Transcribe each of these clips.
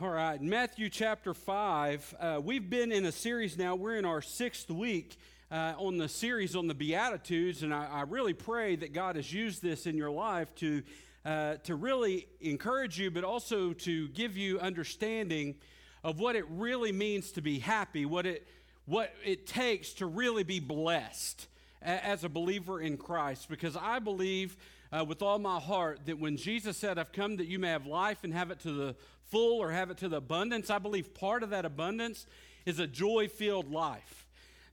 All right, Matthew chapter 5. Uh, we've been in a series now. We're in our sixth week uh, on the series on the Beatitudes, and I, I, really pray that God has used this in your life to, uh, to really encourage you, but also to give you understanding of what it really means to be happy, what it, what it takes to really be blessed as a believer in Christ. Because I believe uh, with all my heart that when Jesus said, I've come that you may have life and have it to the full or have it to the abundance, I believe part of that abundance is a joy filled life.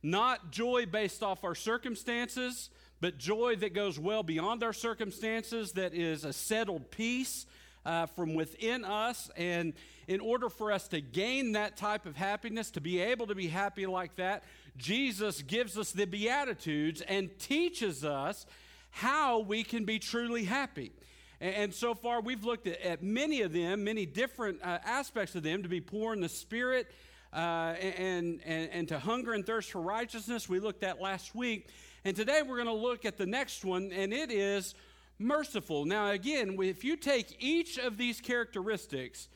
Not joy based off our circumstances, but joy that goes well beyond our circumstances, that is a settled peace. Uh, from within us. And in order for us to gain that type of happiness, to be able to be happy like that, Jesus gives us the Beatitudes and teaches us how we can be truly happy. And so far, we've looked at, at many of them, many different uh, aspects of them to be poor in the spirit uh, and, and, and to hunger and thirst for righteousness. We looked at last week. And today, we're going to look at the next one, and it is merciful. Now, again, if you take each of these characteristics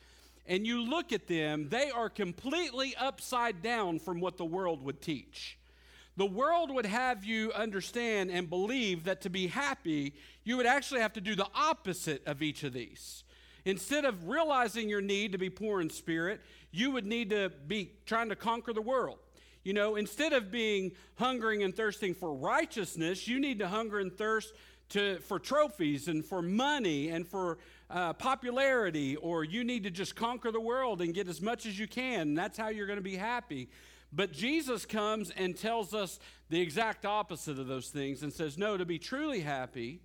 and you look at them, they are completely upside down from what the world would teach. The world would have you understand and believe that to be happy, you would actually have to do the opposite of each of these. Instead of realizing your need to be poor in spirit, you would need to be trying to conquer the world. You know, instead of being hungering and thirsting for righteousness, you need to hunger and thirst to, for trophies and for money and for uh, popularity, or you need to just conquer the world and get as much as you can. That's how you're going to be happy. But Jesus comes and tells us the exact opposite of those things and says, No, to be truly happy,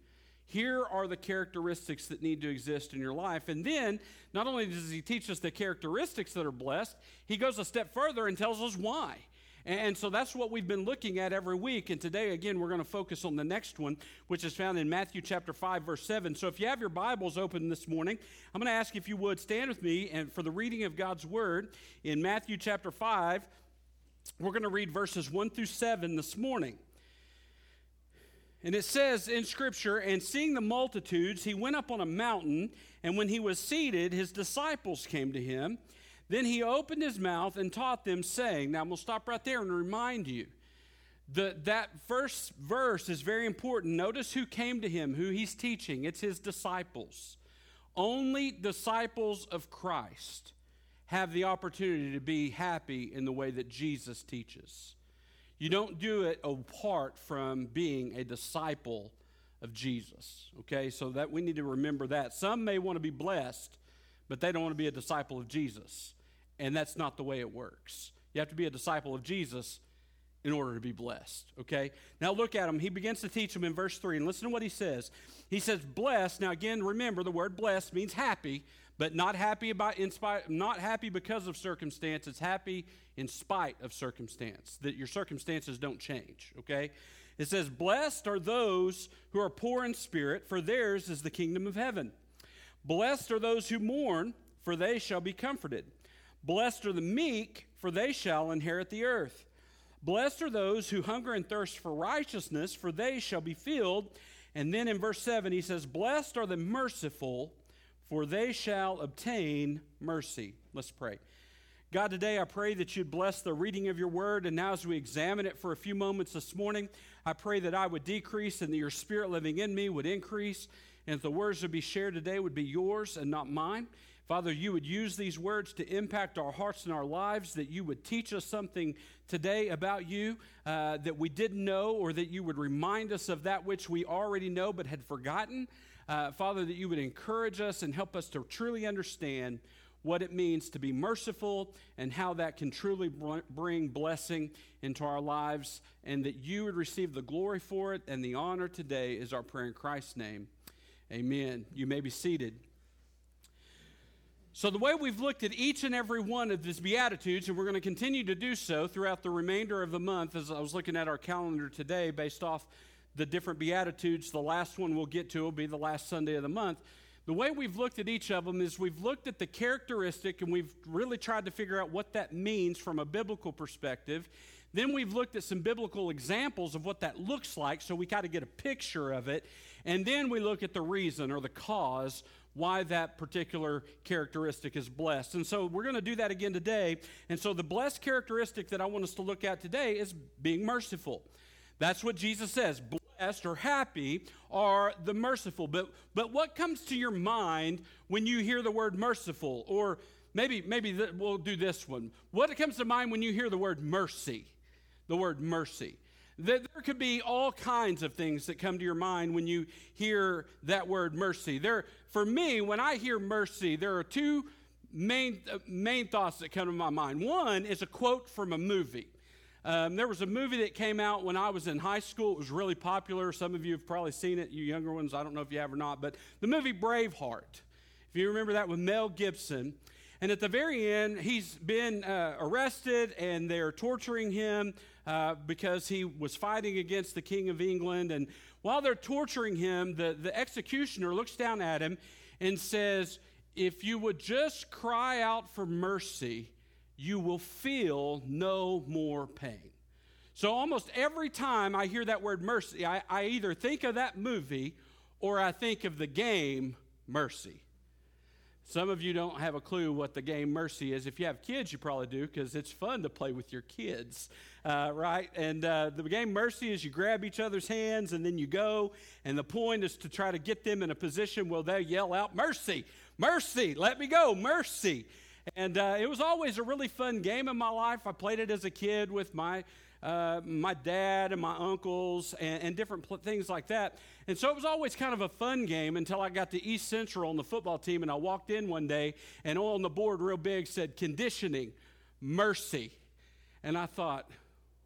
here are the characteristics that need to exist in your life. And then, not only does he teach us the characteristics that are blessed, he goes a step further and tells us why. And so that's what we've been looking at every week. And today, again, we're going to focus on the next one, which is found in Matthew chapter 5, verse 7. So if you have your Bibles open this morning, I'm going to ask if you would stand with me and for the reading of God's word in Matthew chapter 5 we're going to read verses 1 through 7 this morning. And it says in Scripture, and seeing the multitudes, he went up on a mountain, and when he was seated, his disciples came to him. Then he opened his mouth and taught them, saying, Now we'll stop right there and remind you. The, that first verse is very important. Notice who came to him, who he's teaching. It's his disciples. Only disciples of Christ have the opportunity to be happy in the way that Jesus teaches. You don't do it apart from being a disciple of Jesus. Okay, so that we need to remember that. Some may want to be blessed, but they don't want to be a disciple of Jesus. And that's not the way it works. You have to be a disciple of Jesus in order to be blessed. Okay? Now look at him. He begins to teach them in verse 3, and listen to what he says. He says, Blessed. Now again, remember the word blessed means happy but not happy about in spite not happy because of circumstances happy in spite of circumstance that your circumstances don't change okay? It says blessed are those who are poor in spirit for theirs is the kingdom of heaven. Blessed are those who mourn for they shall be comforted. Blessed are the meek for they shall inherit the earth. Blessed are those who hunger and thirst for righteousness for they shall be filled. And then in verse 7 he says blessed are the merciful for they shall obtain mercy. Let's pray. God, today I pray that you'd bless the reading of your word. And now, as we examine it for a few moments this morning, I pray that I would decrease and that your spirit living in me would increase. And the words to be shared today would be yours and not mine. Father, you would use these words to impact our hearts and our lives, that you would teach us something today about you uh, that we didn't know, or that you would remind us of that which we already know but had forgotten. Uh, Father, that you would encourage us and help us to truly understand what it means to be merciful and how that can truly bring blessing into our lives, and that you would receive the glory for it and the honor today is our prayer in Christ's name. Amen. You may be seated. So, the way we've looked at each and every one of these Beatitudes, and we're going to continue to do so throughout the remainder of the month, as I was looking at our calendar today based off the different Beatitudes. The last one we'll get to will be the last Sunday of the month. The way we've looked at each of them is we've looked at the characteristic and we've really tried to figure out what that means from a biblical perspective. Then we've looked at some biblical examples of what that looks like, so we got to get a picture of it. And then we look at the reason or the cause why that particular characteristic is blessed. And so we're going to do that again today. And so the blessed characteristic that I want us to look at today is being merciful. That's what Jesus says. Blessed or happy are the merciful. But but what comes to your mind when you hear the word merciful? Or maybe maybe th- we'll do this one. What comes to mind when you hear the word mercy? The word mercy. There could be all kinds of things that come to your mind when you hear that word mercy. There, for me, when I hear mercy, there are two main, uh, main thoughts that come to my mind. One is a quote from a movie. Um, there was a movie that came out when I was in high school. It was really popular. Some of you have probably seen it, you younger ones. I don't know if you have or not, but the movie Braveheart. If you remember that with Mel Gibson. And at the very end, he's been uh, arrested and they're torturing him uh, because he was fighting against the King of England. And while they're torturing him, the, the executioner looks down at him and says, If you would just cry out for mercy, you will feel no more pain. So almost every time I hear that word mercy, I, I either think of that movie or I think of the game Mercy. Some of you don't have a clue what the game Mercy is. If you have kids, you probably do because it's fun to play with your kids, uh, right? And uh, the game Mercy is you grab each other's hands and then you go, and the point is to try to get them in a position where they yell out, Mercy, Mercy, let me go, Mercy. And uh, it was always a really fun game in my life. I played it as a kid with my uh, my dad and my uncles and, and different pl- things like that. And so it was always kind of a fun game until I got to East Central on the football team and I walked in one day and on the board real big said conditioning, mercy. And I thought,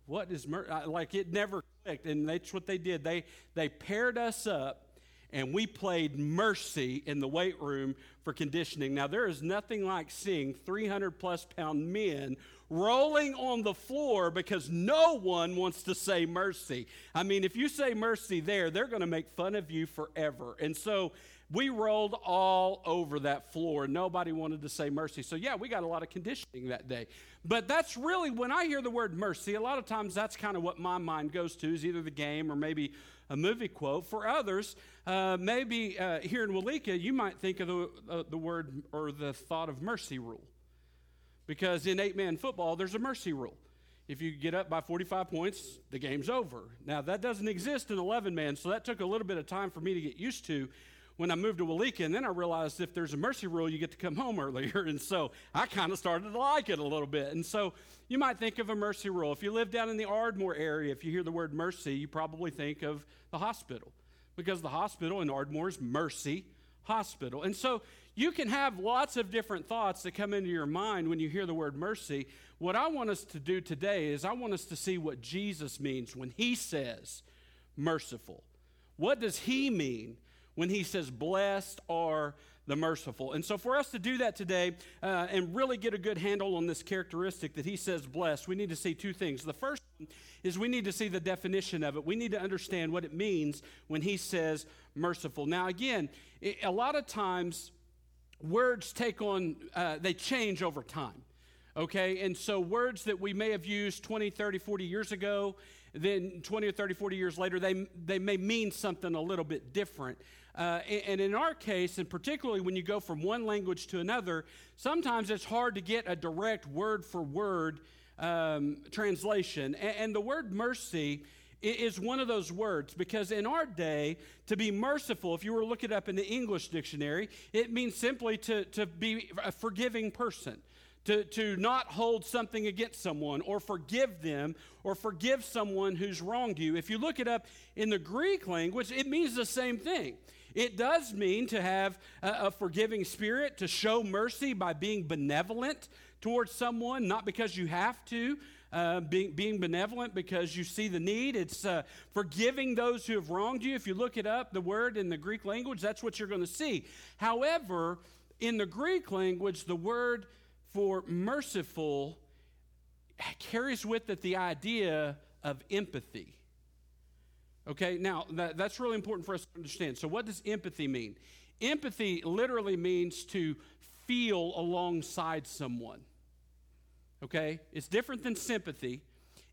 what is mercy? Like it never clicked. And that's what they did. They, they paired us up and we played mercy in the weight room for conditioning. Now, there is nothing like seeing 300 plus pound men rolling on the floor because no one wants to say mercy. I mean, if you say mercy there, they're going to make fun of you forever. And so we rolled all over that floor. Nobody wanted to say mercy. So, yeah, we got a lot of conditioning that day. But that's really, when I hear the word mercy, a lot of times that's kind of what my mind goes to, is either the game or maybe a movie quote. For others, uh, maybe uh, here in Walika, you might think of the, uh, the word or the thought of mercy rule. Because in eight man football, there's a mercy rule. If you get up by 45 points, the game's over. Now, that doesn't exist in 11 man, so that took a little bit of time for me to get used to when I moved to Walika, and then I realized if there's a mercy rule, you get to come home earlier. And so I kind of started to like it a little bit. And so you might think of a mercy rule. If you live down in the Ardmore area, if you hear the word mercy, you probably think of the hospital because the hospital in Ardmore is Mercy Hospital. And so you can have lots of different thoughts that come into your mind when you hear the word mercy. What I want us to do today is I want us to see what Jesus means when he says merciful. What does he mean when he says blessed are the merciful? And so, for us to do that today uh, and really get a good handle on this characteristic that he says blessed, we need to see two things. The first is we need to see the definition of it. We need to understand what it means when he says merciful. Now, again, it, a lot of times words take on, uh, they change over time. Okay, and so words that we may have used 20, 30, 40 years ago, then 20 or 30, 40 years later, they, they may mean something a little bit different. Uh, and in our case, and particularly when you go from one language to another, sometimes it's hard to get a direct word for word um, translation. And, and the word mercy is one of those words because in our day, to be merciful, if you were to look it up in the English dictionary, it means simply to, to be a forgiving person. To, to not hold something against someone or forgive them or forgive someone who's wronged you. If you look it up in the Greek language, it means the same thing. It does mean to have a, a forgiving spirit, to show mercy by being benevolent towards someone, not because you have to, uh, being, being benevolent because you see the need. It's uh, forgiving those who have wronged you. If you look it up, the word in the Greek language, that's what you're going to see. However, in the Greek language, the word for merciful carries with it the idea of empathy. Okay, now that, that's really important for us to understand. So, what does empathy mean? Empathy literally means to feel alongside someone. Okay? It's different than sympathy.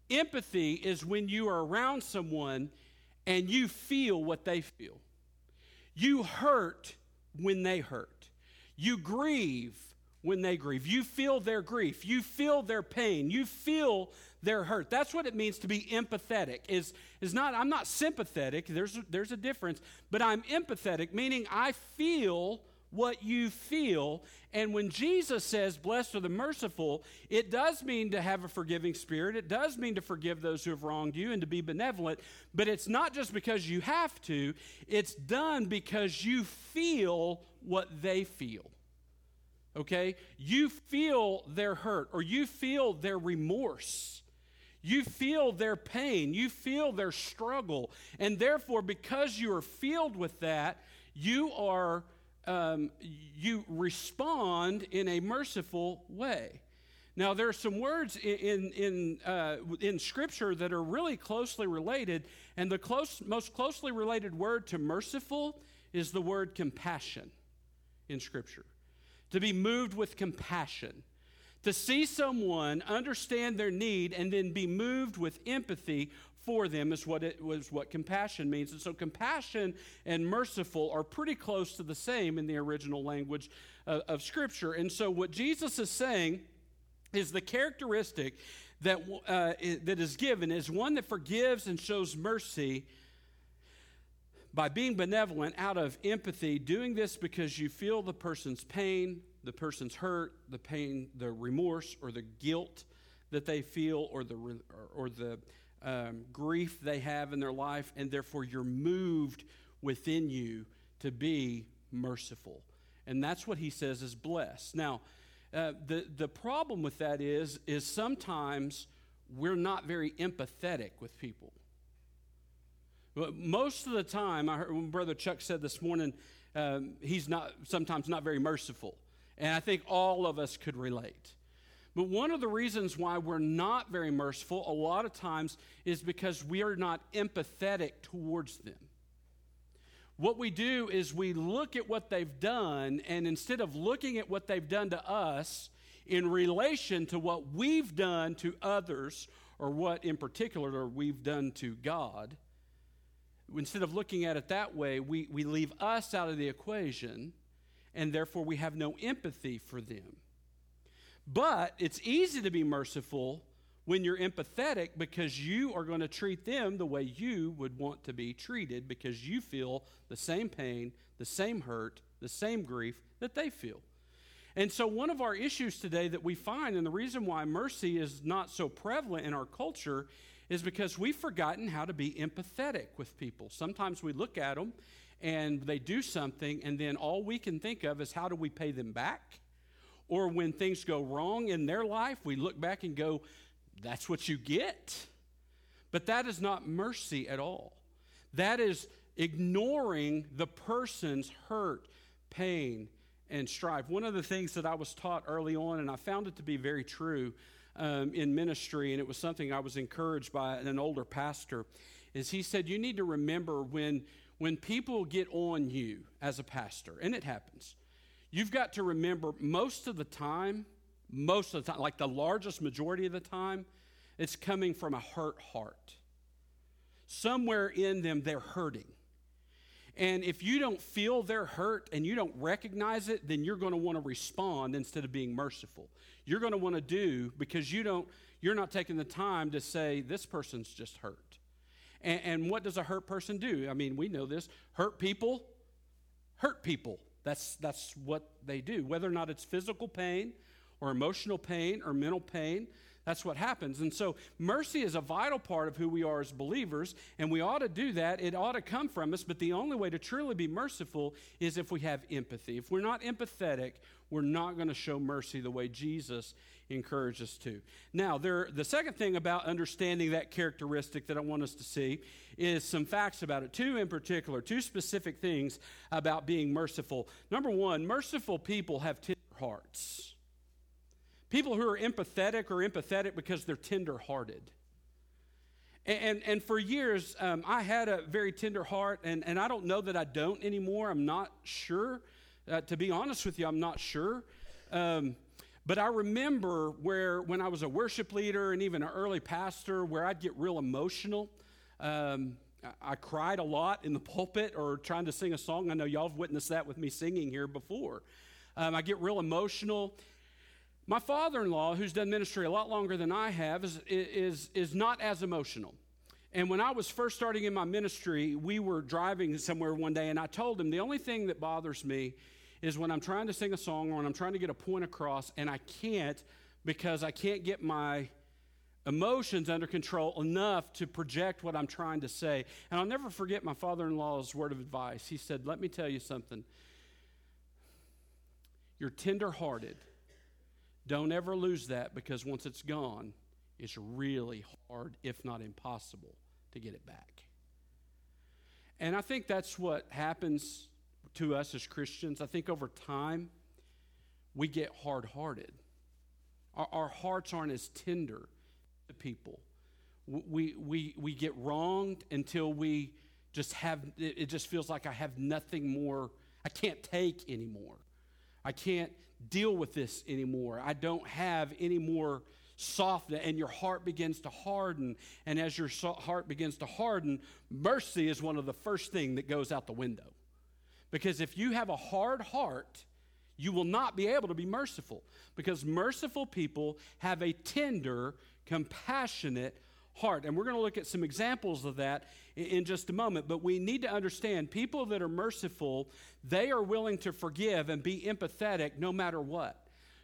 Empathy is when you are around someone and you feel what they feel. You hurt when they hurt. You grieve when they grieve. You feel their grief. You feel their pain. You feel their hurt. That's what it means to be empathetic. Is is not I'm not sympathetic. There's there's a difference, but I'm empathetic meaning I feel what you feel. And when Jesus says, Blessed are the merciful, it does mean to have a forgiving spirit. It does mean to forgive those who have wronged you and to be benevolent. But it's not just because you have to, it's done because you feel what they feel. Okay? You feel their hurt or you feel their remorse. You feel their pain. You feel their struggle. And therefore, because you are filled with that, you are um, you respond in a merciful way. Now, there are some words in, in, uh, in Scripture that are really closely related, and the close, most closely related word to merciful is the word compassion in Scripture. To be moved with compassion. To see someone understand their need and then be moved with empathy for them is what it was what compassion means. And so compassion and merciful are pretty close to the same in the original language of, of Scripture. And so what Jesus is saying is the characteristic that, uh, that is given is one that forgives and shows mercy by being benevolent out of empathy, doing this because you feel the person's pain, the person's hurt, the pain, the remorse, or the guilt that they feel, or the, or, the um, grief they have in their life, and therefore you're moved within you to be merciful. And that's what he says is blessed. Now, uh, the, the problem with that is, is sometimes we're not very empathetic with people. But most of the time, I heard when Brother Chuck said this morning, um, he's not sometimes not very merciful. And I think all of us could relate. But one of the reasons why we're not very merciful a lot of times is because we are not empathetic towards them. What we do is we look at what they've done, and instead of looking at what they've done to us in relation to what we've done to others, or what in particular we've done to God, instead of looking at it that way, we, we leave us out of the equation, and therefore we have no empathy for them. But it's easy to be merciful when you're empathetic because you are going to treat them the way you would want to be treated because you feel the same pain, the same hurt, the same grief that they feel. And so, one of our issues today that we find, and the reason why mercy is not so prevalent in our culture, is because we've forgotten how to be empathetic with people. Sometimes we look at them and they do something, and then all we can think of is how do we pay them back? Or when things go wrong in their life, we look back and go, that's what you get. But that is not mercy at all. That is ignoring the person's hurt, pain, and strife. One of the things that I was taught early on, and I found it to be very true um, in ministry, and it was something I was encouraged by an older pastor, is he said, You need to remember when, when people get on you as a pastor, and it happens You've got to remember most of the time, most of the time, like the largest majority of the time, it's coming from a hurt heart. Somewhere in them, they're hurting. And if you don't feel their hurt and you don't recognize it, then you're going to want to respond instead of being merciful. You're going to want to do because you don't, you're not taking the time to say, this person's just hurt. And, and what does a hurt person do? I mean, we know this. Hurt people hurt people. That's, that's what they do. Whether or not it's physical pain or emotional pain or mental pain, that's what happens. And so, mercy is a vital part of who we are as believers, and we ought to do that. It ought to come from us, but the only way to truly be merciful is if we have empathy. If we're not empathetic, we're not going to show mercy the way Jesus encouraged us to. Now, there, the second thing about understanding that characteristic that I want us to see is some facts about it. Two in particular, two specific things about being merciful. Number one, merciful people have tender hearts. People who are empathetic are empathetic because they're tender hearted. And, and, and, for years, um, I had a very tender heart, and, and I don't know that I don't anymore. I'm not sure. Uh, to be honest with you, I'm not sure. Um, but I remember where, when I was a worship leader and even an early pastor, where I'd get real emotional um, I cried a lot in the pulpit or trying to sing a song. I know y'all have witnessed that with me singing here before. Um, I get real emotional. My father in law, who's done ministry a lot longer than I have, is, is, is not as emotional. And when I was first starting in my ministry, we were driving somewhere one day, and I told him the only thing that bothers me is when I'm trying to sing a song or when I'm trying to get a point across, and I can't because I can't get my emotions under control enough to project what I'm trying to say. And I'll never forget my father in law's word of advice. He said, Let me tell you something. You're tender hearted. Don't ever lose that because once it's gone, it's really hard, if not impossible, to get it back. And I think that's what happens to us as Christians. I think over time, we get hard hearted. Our, our, hearts aren't as tender to people. We, we, we get wronged until we just have, it just feels like I have nothing more, I can't take anymore. I can't deal with this anymore. I don't have any more softness, and your heart begins to harden. And as your heart begins to harden, mercy is one of the first thing that goes out the window. Because if you have a hard heart, you will not be able to be merciful. Because merciful people have a tender, compassionate heart. And we're going to look at some examples of that in just a moment. But we need to understand people that are merciful, they are willing to forgive and be empathetic no matter what.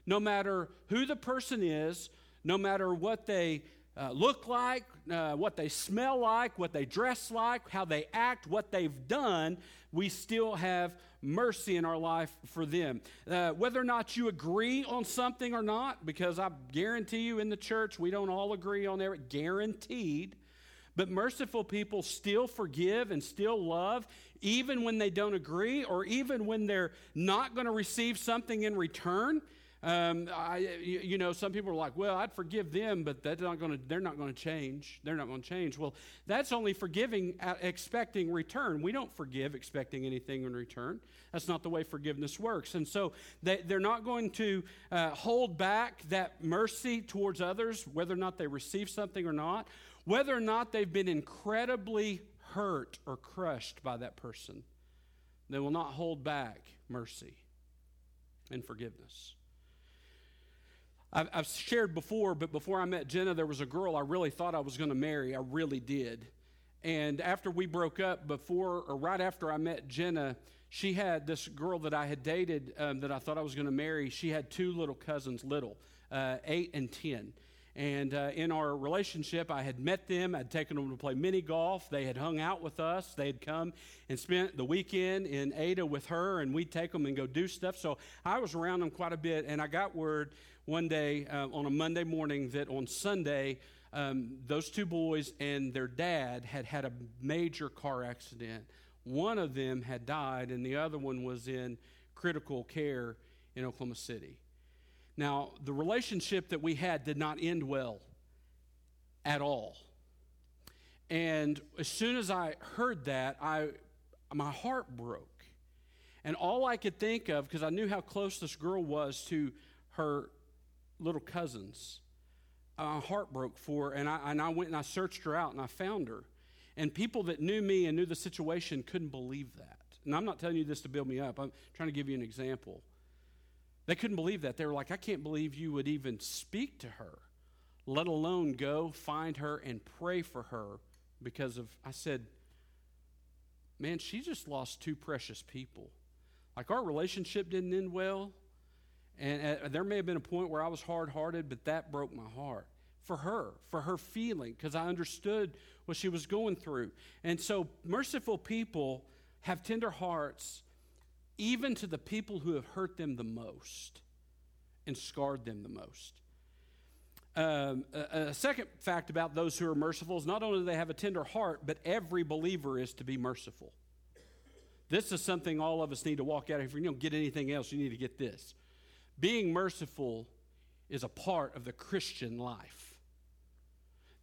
No matter who the person is, no matter what they uh, look like, uh, what they smell like, what they dress like, how they act, what they've done, we still have mercy in our life for them. Uh, whether or not you agree on something or not, because I guarantee you in the church we don't all agree on everything, guaranteed. But merciful people still forgive and still love, even when they don't agree or even when they're not going to receive something in return. Um, I, you know, some people are like, well, I'd forgive them, but that's not gonna, they're not going to change. They're not going to change. Well, that's only forgiving expecting return. We don't forgive expecting anything in return. That's not the way forgiveness works. And so they, they're not going to uh, hold back that mercy towards others, whether or not they receive something or not, whether or not they've been incredibly hurt or crushed by that person. They will not hold back mercy and forgiveness. I've, shared before, but before I met Jenna, there was a girl I really thought I was going to marry. I really did. And after we broke up, before or right after I met Jenna, she had this girl that I had dated um, that I thought I was going to marry. She had two little cousins, little, uh, eight and 10. And uh, in our relationship, I had met them. I'd taken them to play mini golf. They had hung out with us. They had come and spent the weekend in Ada with her, and we'd take them and go do stuff. So I was around them quite a bit, and I got word one day uh, on a Monday morning that on Sunday, um, those two boys and their dad had had a major car accident. One of them had died, and the other one was in critical care in Oklahoma City. Now, the relationship that we had did not end well at all. And as soon as I heard that, I, my heart broke. And all I could think of, because I knew how close this girl was to her little cousins. Uh, my heart broke for her, and I, and I went and I searched her out and I found her. And people that knew me and knew the situation couldn't believe that. And I'm not telling you this to build me up, I'm trying to give you an example. They couldn't believe that. They were like, I can't believe you would even speak to her, let alone go find her and pray for her because of, I said, man, she just lost two precious people. Like our relationship didn't end well. And uh, there may have been a point where I was hard hearted, but that broke my heart for her, for her feeling, because I understood what she was going through. And so, merciful people have tender hearts, even to the people who have hurt them the most and scarred them the most. Um, a, a, second fact about those who are merciful is not only do they have a tender heart, but every believer is to be merciful. This is something all of us need to walk out of. Here. If you don't get anything else, you need to get this. Being merciful is a part of the Christian life.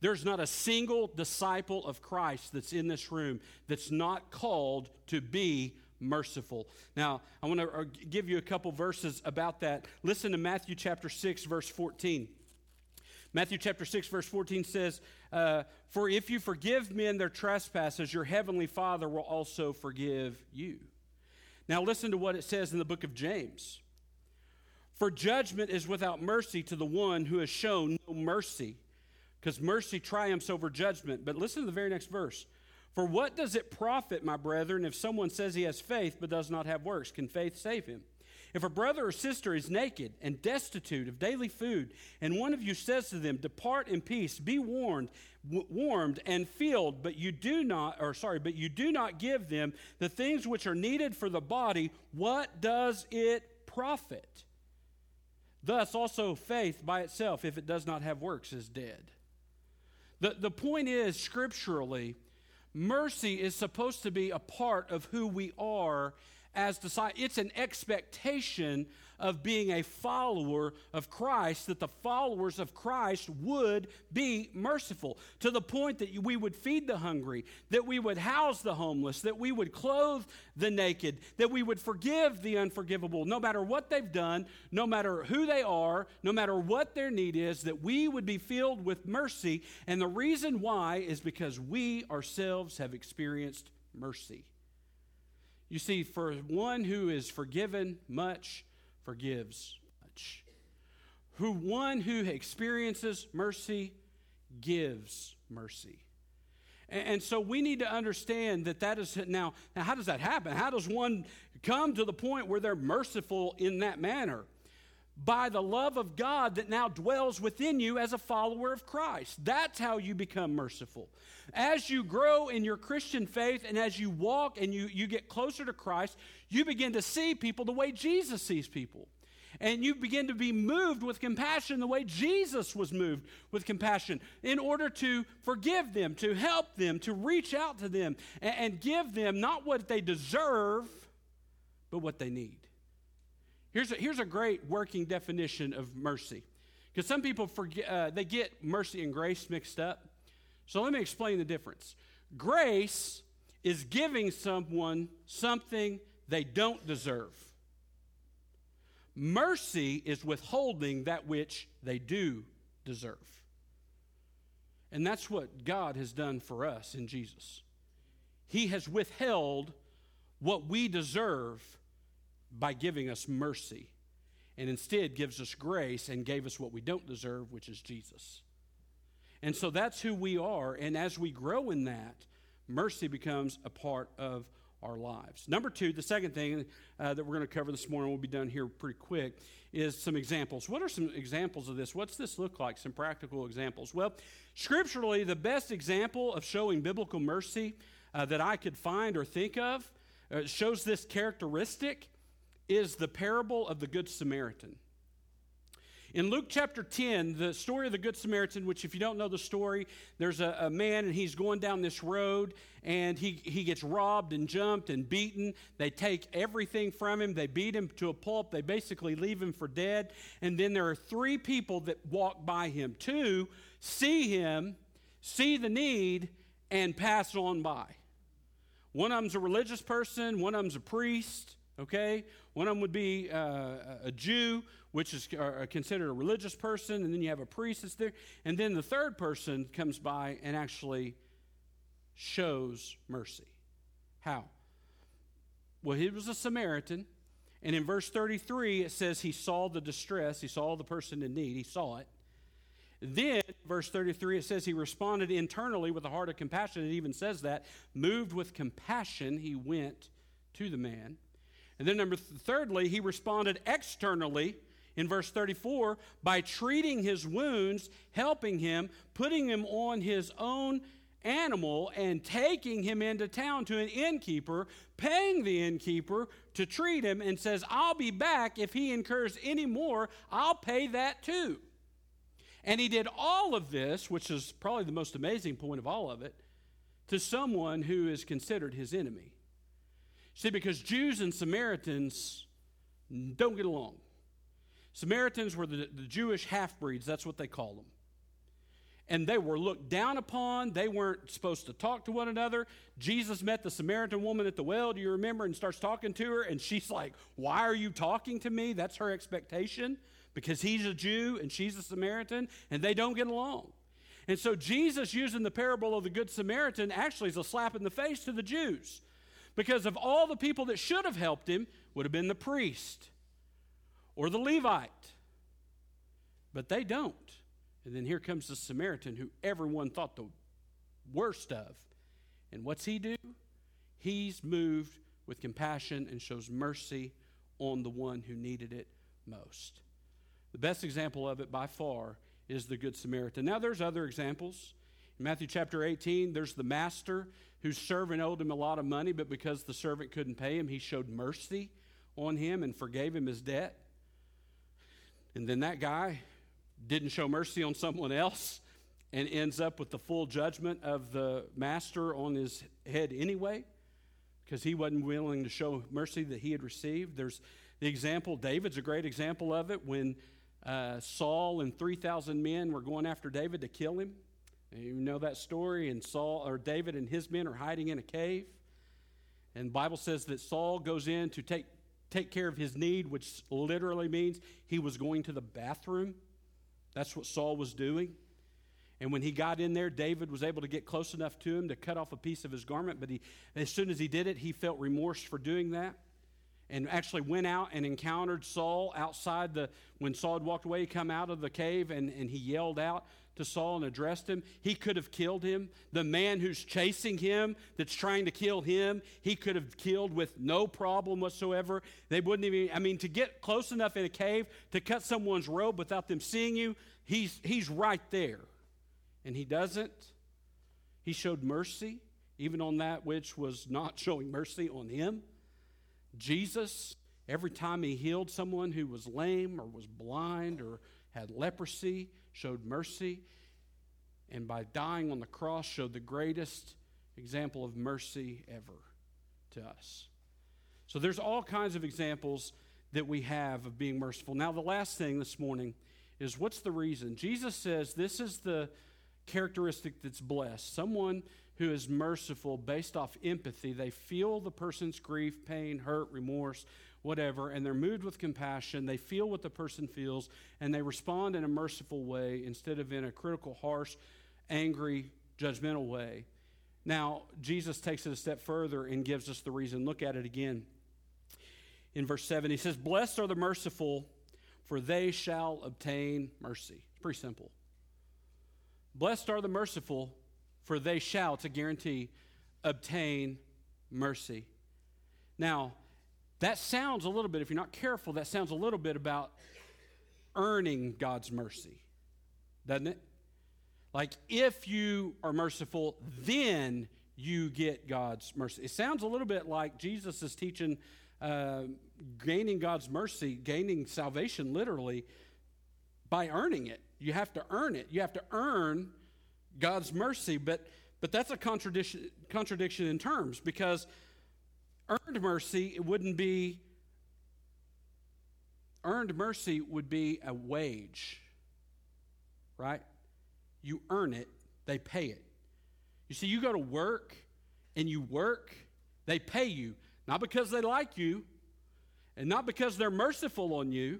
There's not a single disciple of Christ that's in this room that's not called to be merciful. Now, I want to uh, give you a couple verses about that. Listen to Matthew chapter 6 verse 14. Matthew chapter 6, verse 14 says, uh, For if you forgive men their trespasses, your heavenly Father will also forgive you. Now, listen to what it says in the book of James. For judgment is without mercy to the one who has shown no mercy, because mercy triumphs over judgment. But listen to the very next verse. For what does it profit, my brethren, if someone says he has faith but does not have works? Can faith save him? If a brother or sister is naked and destitute of daily food, and one of you says to them, Depart in peace, be warned, w- warmed and filled, but you do not, or sorry, but you do not give them the things which are needed for the body, what does it profit? Thus also faith by itself, if it does not have works, is dead. The, the point is, scripturally, mercy is supposed to be a part of who we are as disciples. It's an expectation of being a follower of Christ that the followers of Christ would be merciful to the point that we would feed the hungry, that we would house the homeless, that we would clothe the naked, that we would forgive the unforgivable, no matter what they've done, no matter who they are, no matter what their need is, that we would be filled with mercy. And the reason why is because we ourselves have experienced mercy. You see, for one who is forgiven much, forgives much. Who one who experiences mercy gives mercy. And, and so we need to understand that that is now, now how does that happen? How does one come to the point where they're merciful in that manner? By the love of God that now dwells within you as a follower of Christ. That's how you become merciful. As you grow in your Christian faith and as you walk and you, you get closer to Christ, you begin to see people the way Jesus sees people. And you begin to be moved with compassion the way Jesus was moved with compassion in order to forgive them, to help them, to reach out to them, and, and give them not what they deserve, but what they need. Here's a, here's a great working definition of mercy. Because some people forget, uh, they get mercy and grace mixed up. So let me explain the difference. Grace is giving someone something they don't deserve. Mercy is withholding that which they do deserve. And that's what God has done for us in Jesus. He has withheld what we deserve by giving us mercy and instead gives us grace and gave us what we don't deserve, which is Jesus. And so that's who we are. And as we grow in that, mercy becomes a part of our lives. Number two, the second thing uh, that we're going to cover this morning, we'll be done here pretty quick, is some examples. What are some examples of this? What's this look like? Some practical examples. Well, scripturally, the best example of showing biblical mercy uh, that I could find or think of uh, shows this characteristic is the parable of the Good Samaritan. In Luke chapter 10, the story of the Good Samaritan, which, if you don't know the story, there's a, a, man and he's going down this road and he, he gets robbed and jumped and beaten. They take everything from him, they beat him to a pulp, they basically leave him for dead. And then there are three people that walk by him. Two see him, see the need, and pass on by. One of them's a religious person, one of them's a priest, okay? One of them would be uh, a Jew, which is uh, considered a religious person, and then you have a priest that's there. And then the third person comes by and actually shows mercy. How? Well, he was a Samaritan, and in verse 33, it says he saw the distress, he saw the person in need, he saw it. Then, verse 33, it says he responded internally with a heart of compassion. It even says that. Moved with compassion, he went to the man. And then, number th- thirdly, he responded externally in verse 34 by treating his wounds, helping him, putting him on his own animal, and taking him into town to an innkeeper, paying the innkeeper to treat him, and says, I'll be back if he incurs any more, I'll pay that too. And he did all of this, which is probably the most amazing point of all of it, to someone who is considered his enemy. See, because Jews and Samaritans don't get along. Samaritans were the, the Jewish half breeds, that's what they call them. And they were looked down upon. They weren't supposed to talk to one another. Jesus met the Samaritan woman at the well, do you remember? And starts talking to her, and she's like, Why are you talking to me? That's her expectation because he's a Jew and she's a Samaritan, and they don't get along. And so Jesus using the parable of the Good Samaritan actually is a slap in the face to the Jews. Because of all the people that should have helped him would have been the priest or the Levite. But they don't. And then here comes the Samaritan who everyone thought the worst of. And what's he do? He's moved with compassion and shows mercy on the one who needed it most. The best example of it by far is the Good Samaritan. Now, there's other examples. In Matthew chapter 18, there's the master whose servant owed him a lot of money, but because the servant couldn't pay him, he showed mercy on him and forgave him his debt. And then that guy didn't show mercy on someone else and ends up with the full judgment of the master on his head anyway because he wasn't willing to show mercy that he had received. There's the example, David's a great example of it when uh, Saul and 3,000 men were going after David to kill him. You know that story, and Saul or David and his men are hiding in a cave. And Bible says that Saul goes in to take, take care of his need, which literally means he was going to the bathroom. That's what Saul was doing. And when he got in there, David was able to get close enough to him to cut off a piece of his garment. But he, as soon as he did it, he felt remorse for doing that and actually went out and encountered Saul outside the, when Saul had walked away, he come out of the cave and, and he yelled out to Saul and addressed him. He could have killed him. The man who's chasing him, that's trying to kill him, he could have killed with no problem whatsoever. They wouldn't even, I mean, to get close enough in a cave to cut someone's robe without them seeing you, he's, he's right there. And he doesn't. He showed mercy, even on that which was not showing mercy on him. Jesus, every time he healed someone who was lame or was blind or had leprosy, showed mercy. And by dying on the cross, showed the greatest example of mercy ever to us. So there's all kinds of examples that we have of being merciful. Now, the last thing this morning is what's the reason? Jesus says this is the characteristic that's blessed. Someone who is merciful based off empathy. They feel the person's grief, pain, hurt, remorse, whatever, and they're moved with compassion. They feel what the person feels, and they respond in a merciful way instead of in a critical, harsh, angry, judgmental way. Now, Jesus takes it a step further and gives us the reason. Look at it again. In verse 7, he says, Blessed are the merciful, for they shall obtain mercy. It's pretty simple. Blessed are the merciful, for they shall, to guarantee, obtain mercy. Now, that sounds a little bit, if you're not careful, that sounds a little bit about earning God's mercy, doesn't it? Like, if you are merciful, then you get God's mercy. It sounds a little bit like Jesus is teaching uh, gaining God's mercy, gaining salvation literally by earning it. You have to earn it. You have to earn God's mercy, but, but that's a contradiction, contradiction in terms because earned mercy it wouldn't be earned mercy would be a wage right? You earn it they pay it. You see you go to work and you work they pay you not because they like you and not because they're merciful on you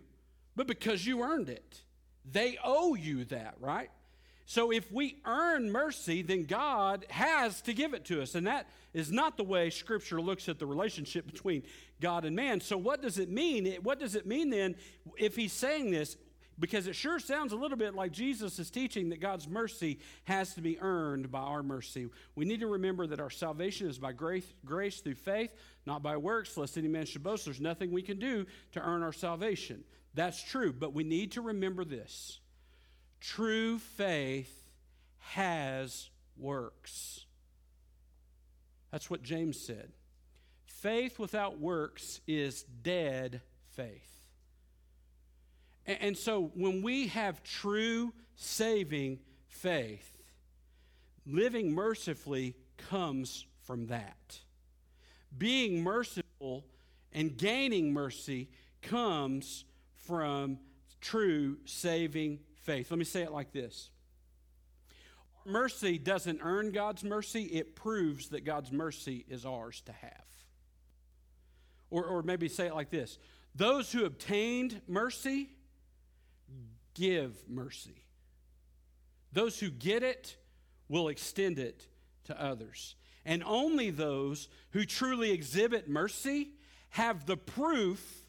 but because you earned it. They owe you that right so if we earn mercy, then God has to give it to us. And that is not the way Scripture looks at the relationship between God and man. So what does it mean? What does it mean then if he's saying this? Because it sure sounds a little bit like Jesus is teaching that God's mercy has to be earned by our mercy. We need to remember that our salvation is by grace, grace through faith, not by works, lest any man should boast. There's nothing we can do to earn our salvation. That's true, but we need to remember this True faith has works. That's what James said. Faith without works is dead faith. And so when we have true saving faith, living mercifully comes from that. Being merciful and gaining mercy comes from true saving faith. Let me say it like this Mercy doesn't earn God's mercy, it proves that God's mercy is ours to have. Or, or maybe say it like this Those who obtained mercy give mercy. Those who get it will extend it to others. And only those who truly exhibit mercy have the proof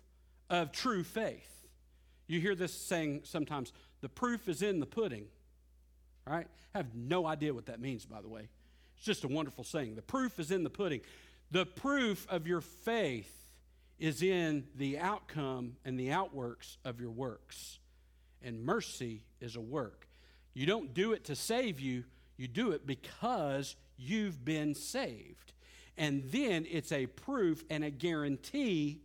of true faith. You hear this saying sometimes the proof is in the pudding. All right? I have no idea what that means, by the way. It's just a wonderful saying. The proof is in the pudding. The proof of your faith is in the outcome and the outworks of your works. And mercy is a work. You don't do it to save you, you do it because you've been saved. And then it's a proof and a guarantee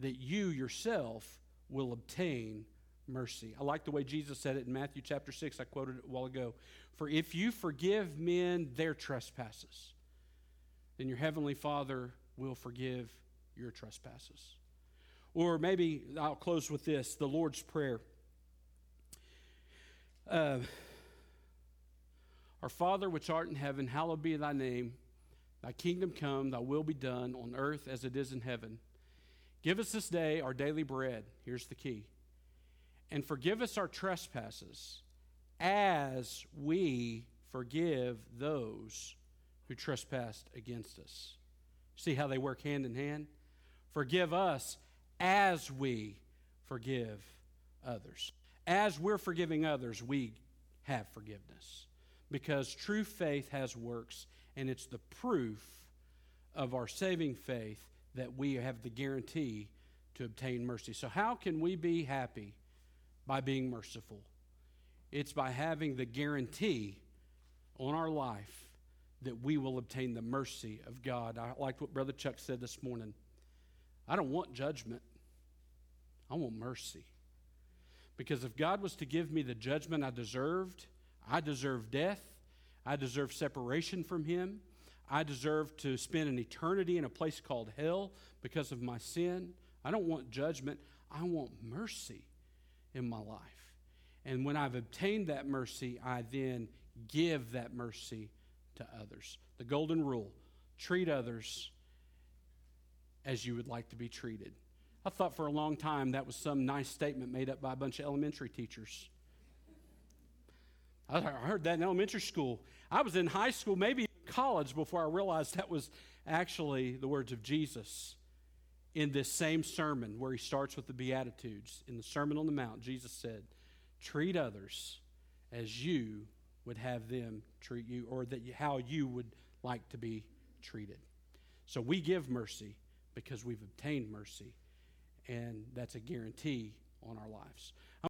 that you yourself will obtain mercy. I like the way Jesus said it in Matthew chapter 6. I quoted it a while ago. For if you forgive men their trespasses, then your heavenly Father will forgive your trespasses. Or maybe I'll close with this the Lord's Prayer. Uh, Our Father which art in heaven, hallowed be thy name. Thy kingdom come, thy will be done on earth as it is in heaven. Give us this day our daily bread. Here's the key. And forgive us our trespasses as we forgive those who trespassed against us. See how they work hand in hand? Forgive us as we forgive others. As we're forgiving others, we have forgiveness. Because true faith has works, and it's the proof of our saving faith that we have the guarantee to obtain mercy. So, how can we be happy by being merciful? It's by having the guarantee on our life that we will obtain the mercy of God. I liked what Brother Chuck said this morning. I don't want judgment, I want mercy. Because if God was to give me the judgment I deserved, I deserve death, I deserve separation from Him, I deserve to spend an eternity in a place called hell because of my sin. I don't want judgment, I want mercy in my life. And when I've obtained that mercy, I then give that mercy to others. The golden rule treat others as you would like to be treated. I thought for a long time that was some nice statement made up by a bunch of elementary teachers. I heard that in elementary school. I was in high school, maybe college, before I realized that was actually the words of Jesus in this same sermon where he starts with the Beatitudes. In the Sermon on the Mount, Jesus said, Treat others as you would have them treat you, or that you, how you would like to be treated. So we give mercy because we've obtained mercy, and that's a guarantee on our lives.